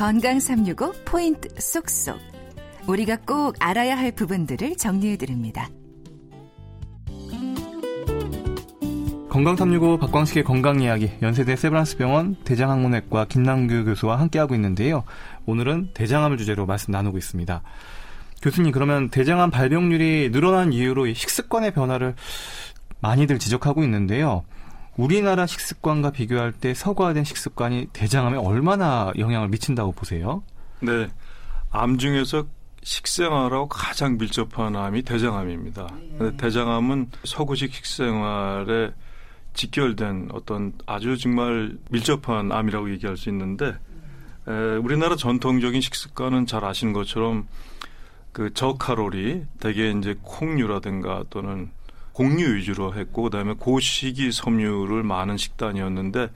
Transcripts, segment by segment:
건강 365 포인트 쏙쏙. 우리가 꼭 알아야 할 부분들을 정리해 드립니다. 건강 365 박광식의 건강 이야기 연세대 세브란스 병원 대장학문외과 김남규 교수와 함께하고 있는데요. 오늘은 대장암을 주제로 말씀 나누고 있습니다. 교수님 그러면 대장암 발병률이 늘어난 이유로 식습관의 변화를 많이들 지적하고 있는데요. 우리나라 식습관과 비교할 때 서구화된 식습관이 대장암에 얼마나 영향을 미친다고 보세요? 네. 암 중에서 식생활하고 가장 밀접한 암이 대장암입니다. 네. 대장암은 서구식 식생활에 직결된 어떤 아주 정말 밀접한 암이라고 얘기할 수 있는데 에, 우리나라 전통적인 식습관은 잘 아시는 것처럼 그 저칼로리 대개 이제 콩류라든가 또는 곡류 위주로 했고 그다음에 고식이 섬유를 많은 식단이었는데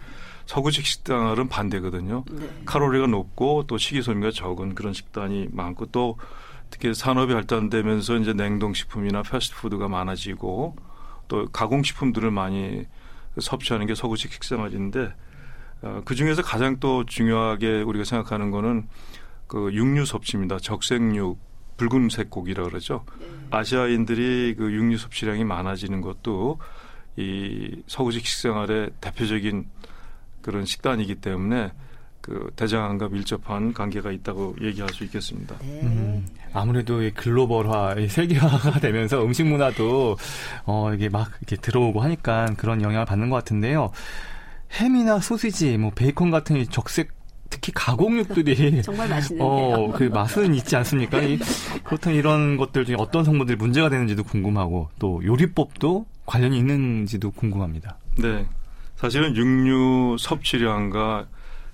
서구식 식단은 반대거든요. 네. 칼로리가 높고 또 식이섬유가 적은 그런 식단이 많고 또 특히 산업이 발전되면서 이제 냉동식품이나 패스트푸드가 많아지고 또 가공식품들을 많이 섭취하는 게 서구식 식생활인데 어, 그 중에서 가장 또 중요하게 우리가 생각하는 거는 그 육류 섭취입니다. 적색육, 붉은색 고기라 그러죠. 네. 아시아인들이 그 육류 섭취량이 많아지는 것도 이 서구식 식생활의 대표적인 그런 식단이기 때문에 그 대장암과 밀접한 관계가 있다고 얘기할 수 있겠습니다. 네. 음, 아무래도 이 글로벌화, 이 세계화가 되면서 음식 문화도 어 이게 막 이렇게 들어오고 하니까 그런 영향을 받는 것 같은데요. 햄이나 소시지, 뭐 베이컨 같은 적색 특히 가공육들이 정말 맛있는데요. 어, 그 맛은 있지 않습니까? 이, 그렇다면 이런 것들 중에 어떤 성분들이 문제가 되는지도 궁금하고 또 요리법도 관련이 있는지도 궁금합니다. 네. 사실은 육류 섭취량과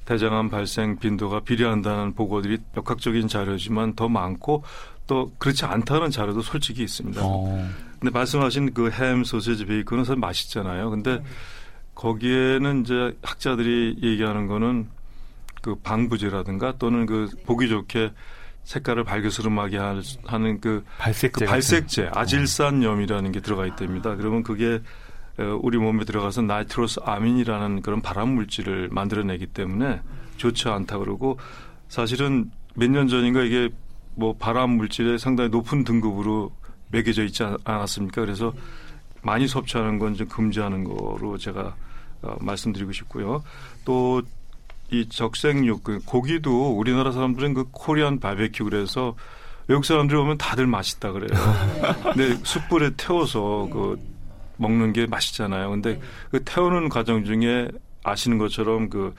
대장암 발생 빈도가 비례한다는 보고들이 역학적인 자료지만 더 많고 또 그렇지 않다는 자료도 솔직히 있습니다. 어. 근데 말씀하신 그 햄, 소세지, 베이컨은 사실 맛있잖아요. 근데 거기에는 이제 학자들이 얘기하는 거는 그 방부제라든가 또는 그 보기 좋게 색깔을 발그스름하게 하는 그 발색제, 그 발색제 아질산염이라는 게 들어가 있답니다. 그러면 그게 어, 우리 몸에 들어가서 나이트로스 아민이라는 그런 발암 물질을 만들어내기 때문에 좋지 않다 그러고 사실은 몇 년 전인가 이게 뭐 발암 물질의 상당히 높은 등급으로 매겨져 있지 않았습니까? 그래서 많이 섭취하는 건 좀 금지하는 거로 제가 어, 말씀드리고 싶고요. 또 이 적색육 그 고기도 우리나라 사람들은 그 코리안 바베큐 그래서 외국 사람들이 오면 다들 맛있다 그래요. 근데 숯불에 태워서 그 먹는 게 맛있잖아요. 근데 그 태우는 과정 중에 아시는 것처럼 그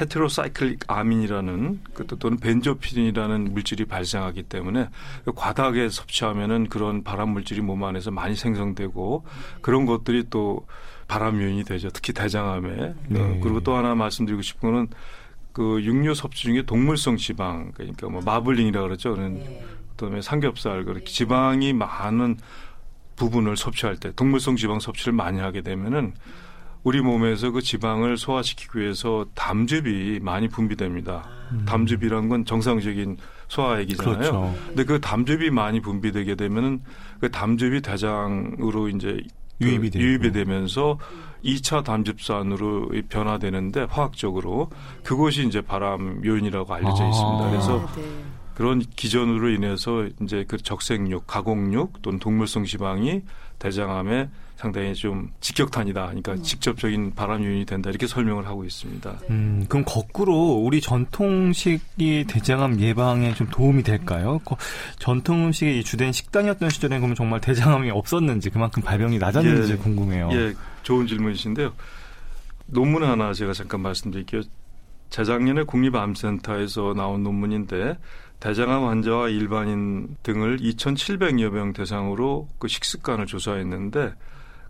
헤테로사이클릭 아민이라는 그 또는 벤조피린이라는 물질이 발생하기 때문에 과다하게 섭취하면은 그런 발암 물질이 몸 안에서 많이 생성되고 그런 것들이 또 발암 요인이 되죠. 특히 대장암에. 네. 어, 그리고 또 하나 말씀드리고 싶은 거는 그 육류 섭취 중에 동물성 지방 그러니까 뭐 마블링이라 그러죠. 그런 그다음에 삼겹살 그렇게 지방이 많은 부분을 섭취할 때 동물성 지방 섭취를 많이 하게 되면은 우리 몸에서 그 지방을 소화시키기 위해서 담즙이 많이 분비됩니다. 음. 담즙이란 건 정상적인 소화액이잖아요. 그렇죠. 근데 그 담즙이 많이 분비되게 되면은 그 담즙이 대장으로 이제 그 유입이, 그 유입이 되면서 2차 담즙산으로 변화되는데 화학적으로 그것이 이제 바람 요인이라고 알려져 아. 있습니다. 그래서 아, 네. 그런 기전으로 인해서 이제 그 적색육, 가공육 또는 동물성 지방이 대장암에 상당히 좀 직격탄이다. 그러니까 음. 직접적인 발암 요인이 된다. 이렇게 설명을 하고 있습니다. 음, 그럼 거꾸로 우리 전통식이 대장암 예방에 좀 도움이 될까요? 전통 음식의 주된 식단이었던 시절에 그러면 정말 대장암이 없었는지 그만큼 발병이 낮았는지 예, 궁금해요. 예, 좋은 질문이신데요. 논문 하나 제가 잠깐 말씀드릴게요. 재작년에 국립암센터에서 나온 논문인데 대장암 환자와 일반인 등을 2,700여 명 대상으로 그 식습관을 조사했는데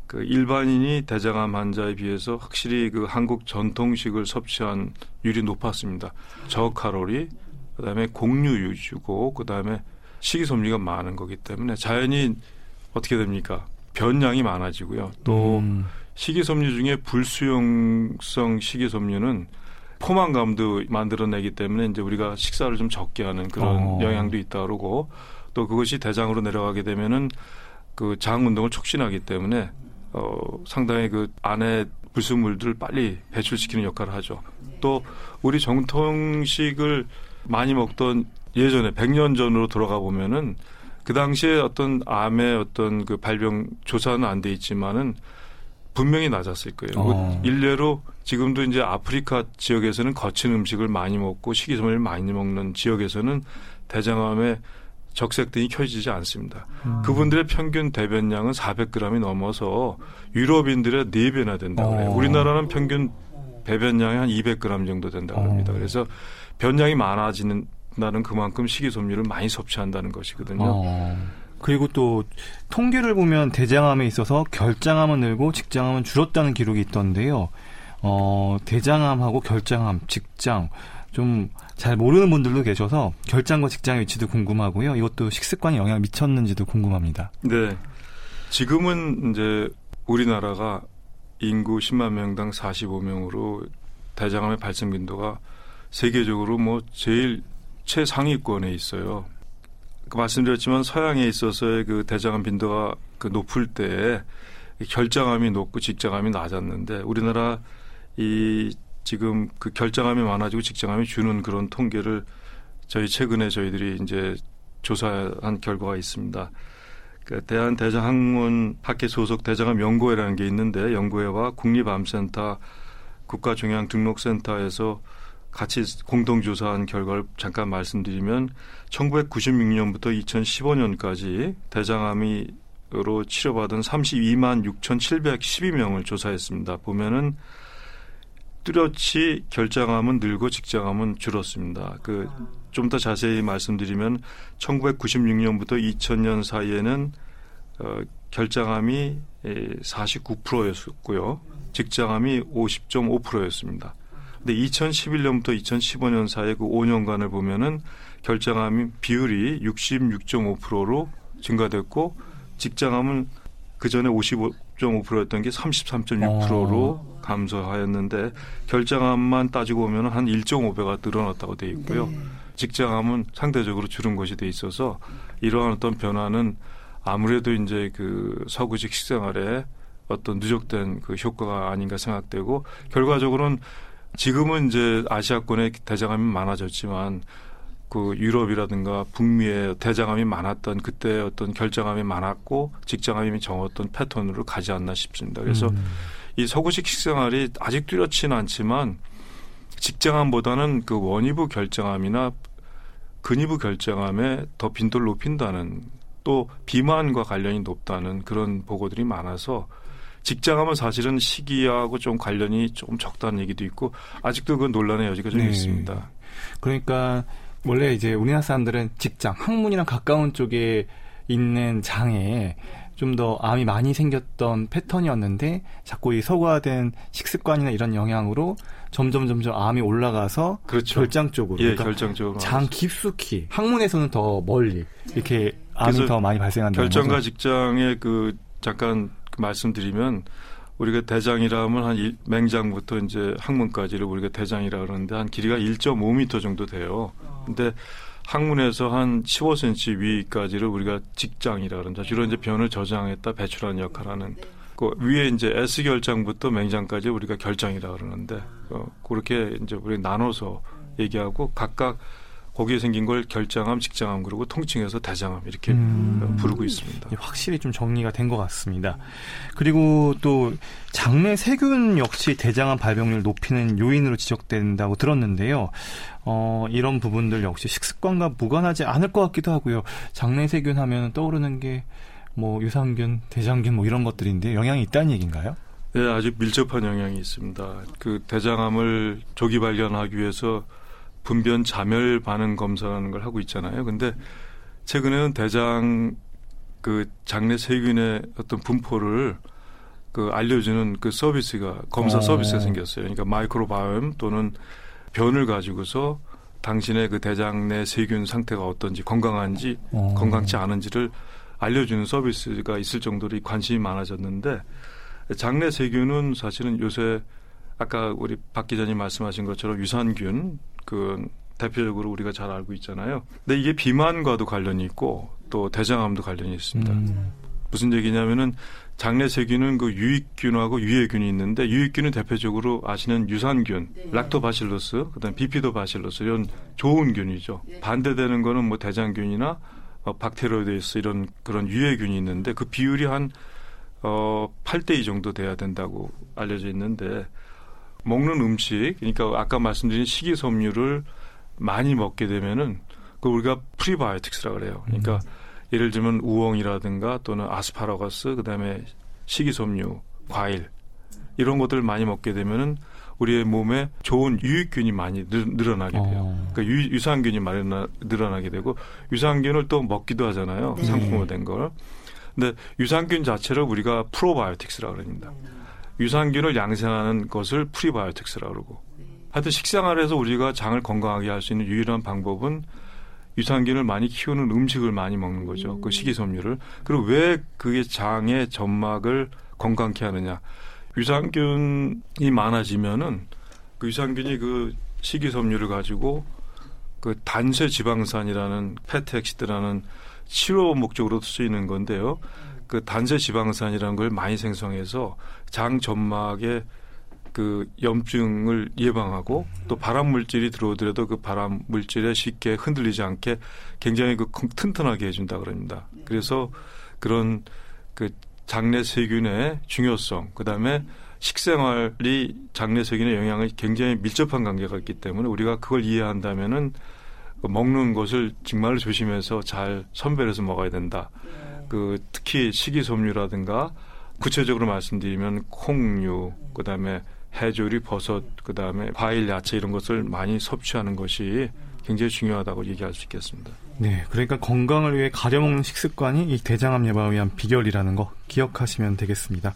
그 일반인이 대장암 환자에 비해서 확실히 그 한국 전통식을 섭취한 율이 높았습니다. 저칼로리, 그다음에 곡류 위주고 그다음에 식이섬유가 많은 거기 때문에 자연히 어떻게 됩니까? 변량이 많아지고요. 또 음. 식이섬유 중에 불수용성 식이섬유는 포만감도 만들어내기 때문에 이제 우리가 식사를 좀 적게 하는 그런 어. 영향도 있다 그러고 또 그것이 대장으로 내려가게 되면은 그 장 운동을 촉진하기 때문에 어 상당히 그 안에 불순물들을 빨리 배출시키는 역할을 하죠. 또 우리 정통식을 많이 먹던 예전에 100년 전으로 돌아가 보면은 그 당시에 어떤 암의 어떤 그 발병 조사는 안 돼 있지만은 분명히 낮았을 거예요. 어. 일례로 지금도 이제 아프리카 지역에서는 거친 음식을 많이 먹고 식이섬유를 많이 먹는 지역에서는 대장암의 적색등이 켜지지 않습니다. 음. 그분들의 평균 대변량은 400g이 넘어서 유럽인들의 4배나 된다고 그래요. 어. 우리나라는 평균 배변량이 한 200g 정도 된다고 합니다. 어. 그래서 변량이 많아지는 그만큼 식이섬유를 많이 섭취한다는 것이거든요. 어. 그리고 또 통계를 보면 대장암에 있어서 결장암은 늘고 직장암은 줄었다는 기록이 있던데요. 어, 대장암하고 결장암, 직장 좀 잘 모르는 분들도 계셔서 결장과 직장의 위치도 궁금하고요. 이것도 식습관에 영향을 미쳤는지도 궁금합니다. 네. 지금은 이제 우리나라가 인구 10만 명당 45명으로 대장암의 발생 빈도가 세계적으로 뭐 제일 최상위권에 있어요. 그 말씀드렸지만 서양에 있어서의 그 대장암 빈도가 그 높을 때 결장암이 높고 직장암이 낮았는데 우리나라 이 지금 그 결장암이 많아지고 직장암이 주는 그런 통계를 저희 최근에 저희들이 이제 조사한 결과가 있습니다. 그 대한 대장학문 학회 소속 대장암 연구회라는 게 있는데 연구회와 국립암센터 국가종양등록센터에서 같이 공동 조사한 결과를 잠깐 말씀드리면 1996년부터 2015년까지 대장암이로 치료받은 32만 6,712명을 조사했습니다. 보면은 뚜렷이 결장암은 늘고 직장암은 줄었습니다. 그 좀 더 자세히 말씀드리면 1996년부터 2000년 사이에는 어, 결장암이 49%였고요. 직장암이 50.5%였습니다. 근데 2011년부터 2015년 사이 그 5년간을 보면은 결장암 비율이 66.5%로 증가됐고 직장암은 그 전에 55.5%였던 게 33.6%로 감소하였는데 결장암만 따지고 보면 한 1.5배가 늘어났다고 돼 있고요. 네. 직장암은 상대적으로 줄은 것이 돼 있어서 이러한 어떤 변화는 아무래도 이제 그 서구식 식생활에 어떤 누적된 그 효과가 아닌가 생각되고 결과적으로는 지금은 이제 아시아권에 대장암이 많아졌지만 그 유럽이라든가 북미에 대장암이 많았던 그때 어떤 결장암이 많았고 직장암이 적었던 패턴으로 가지 않나 싶습니다. 그래서 음. 이 서구식 식생활이 아직 뚜렷지는 않지만 직장암보다는 그 원이부 결장암이나 근이부 결장암에 더 빈도를 높인다는 또 비만과 관련이 높다는 그런 보고들이 많아서 직장암은 사실은 시기하고 좀 관련이 조금 적다는 얘기도 있고 아직도 그 논란의 여지가 좀 네. 있습니다. 그러니까 원래 이제 우리나라 사람들은 직장, 학문이랑 가까운 쪽에 있는 장에 좀 더 암이 많이 생겼던 패턴이었는데 자꾸 이 서구화된 식습관이나 이런 영향으로 점점 점점 암이 올라가서 그렇죠. 결장 쪽으로 예, 그러니까 결정적으로 장 깊숙이 학문에서는 더 멀리 이렇게 암이 더 많이 발생한다는 결정과 거죠. 직장의 그 잠깐 그 말씀드리면 우리가 대장이라면 한 일- 맹장부터 이제 항문까지를 우리가 대장이라 그러는데 한 길이가 1.5m 정도 돼요. 근데 항문에서 한 15cm 위까지를 우리가 직장이라 그럽니다. 주로 이제 변을 저장했다 배출하는 역할하는 그 위에 이제 S 결장부터 맹장까지 우리가 결장이라 그러는데 어, 그렇게 이제 우리 나눠서 얘기하고 각각 거기에 생긴 걸 결장암, 직장암 그리고 통칭해서 대장암 이렇게 음. 어, 부르고 있습니다. 확실히 좀 정리가 된 것 같습니다. 그리고 또 장내 세균 역시 대장암 발병률 높이는 요인으로 지적된다고 들었는데요. 어, 이런 부분들 역시 식습관과 무관하지 않을 것 같기도 하고요. 장내 세균 하면 떠오르는 게 뭐 유산균, 대장균 뭐 이런 것들인데 영향이 있다는 얘기인가요? 네, 아주 밀접한 영향이 있습니다. 그 대장암을 조기 발견하기 위해서 분변 잠혈 반응 검사라는 걸 하고 있잖아요. 근데 최근에는 대장 그 장내 세균의 어떤 분포를 그 알려주는 그 서비스가 검사 어. 서비스가 생겼어요. 그러니까 마이크로바이옴 또는 변을 가지고서 당신의 그 대장 내 세균 상태가 어떤지 건강한지 어. 건강치 않은지를 알려주는 서비스가 있을 정도로 이 관심이 많아졌는데 장내 세균은 사실은 요새 아까 우리 박 기자님 말씀하신 것처럼 유산균 그 대표적으로 우리가 잘 알고 있잖아요. 근데 이게 비만과도 관련이 있고 또 대장암도 관련이 있습니다. 음. 무슨 얘기냐면은 장내 세균은 그 유익균하고 유해균이 있는데 유익균은 대표적으로 아시는 유산균, 네. 락토바실러스, 그다음 비피도바실러스 이런 좋은 균이죠. 네. 반대되는 거는 뭐 대장균이나 어, 박테로이데스 이런 그런 유해균이 있는데 그 비율이 한 어, 8대 2 정도 돼야 된다고 알려져 있는데 먹는 음식, 그러니까 아까 말씀드린 식이섬유를 많이 먹게 되면은 그 우리가 프리바이오틱스라 그래요. 그러니까 음. 예를 들면 우엉이라든가 또는 아스파라거스 그다음에 식이섬유, 과일 이런 것들을 많이 먹게 되면은 우리의 몸에 좋은 유익균이 많이 늘 어나게 돼요. 어. 그러니까 유, 유산균이 많이 늘어나게 되고 유산균을 또 먹기도 하잖아요. 네. 상품화된 걸. 근데 유산균 자체를 우리가 프로바이오틱스라 그럽니다. 유산균을 양산하는 것을 프리바이오틱스라 그러고. 하여튼 식생활에서 우리가 장을 건강하게 할 수 있는 유일한 방법은 유산균을 많이 키우는 음식을 많이 먹는 거죠. 그 식이섬유를. 그리고 왜 그게 장의 점막을 건강케 하느냐. 유산균이 많아지면은 그 유산균이 그 식이섬유를 가지고 그 단쇄 지방산이라는 페트엑시드라는 치료 목적으로 쓰이는 건데요. 그 단쇄 지방산이라는 걸 많이 생성해서 장 점막에 그 염증을 예방하고 또 발암 물질이 들어오더라도 그 발암 물질에 쉽게 흔들리지 않게 굉장히 그 튼튼하게 해준다 그럽니다. 그래서 그런 그 장내 세균의 중요성, 그 다음에 식생활이 장내 세균의 영향을 굉장히 밀접한 관계가 있기 때문에 우리가 그걸 이해한다면은 먹는 것을 정말 조심해서 잘 선별해서 먹어야 된다. 그 특히 식이섬유라든가 구체적으로 말씀드리면 콩류, 그다음에 해조리, 버섯, 그다음에 과일, 야채 이런 것을 많이 섭취하는 것이 굉장히 중요하다고 얘기할 수 있겠습니다. 네, 그러니까 건강을 위해 가려 먹는 식습관이 이 대장암 예방을 위한 비결이라는 거 기억하시면 되겠습니다.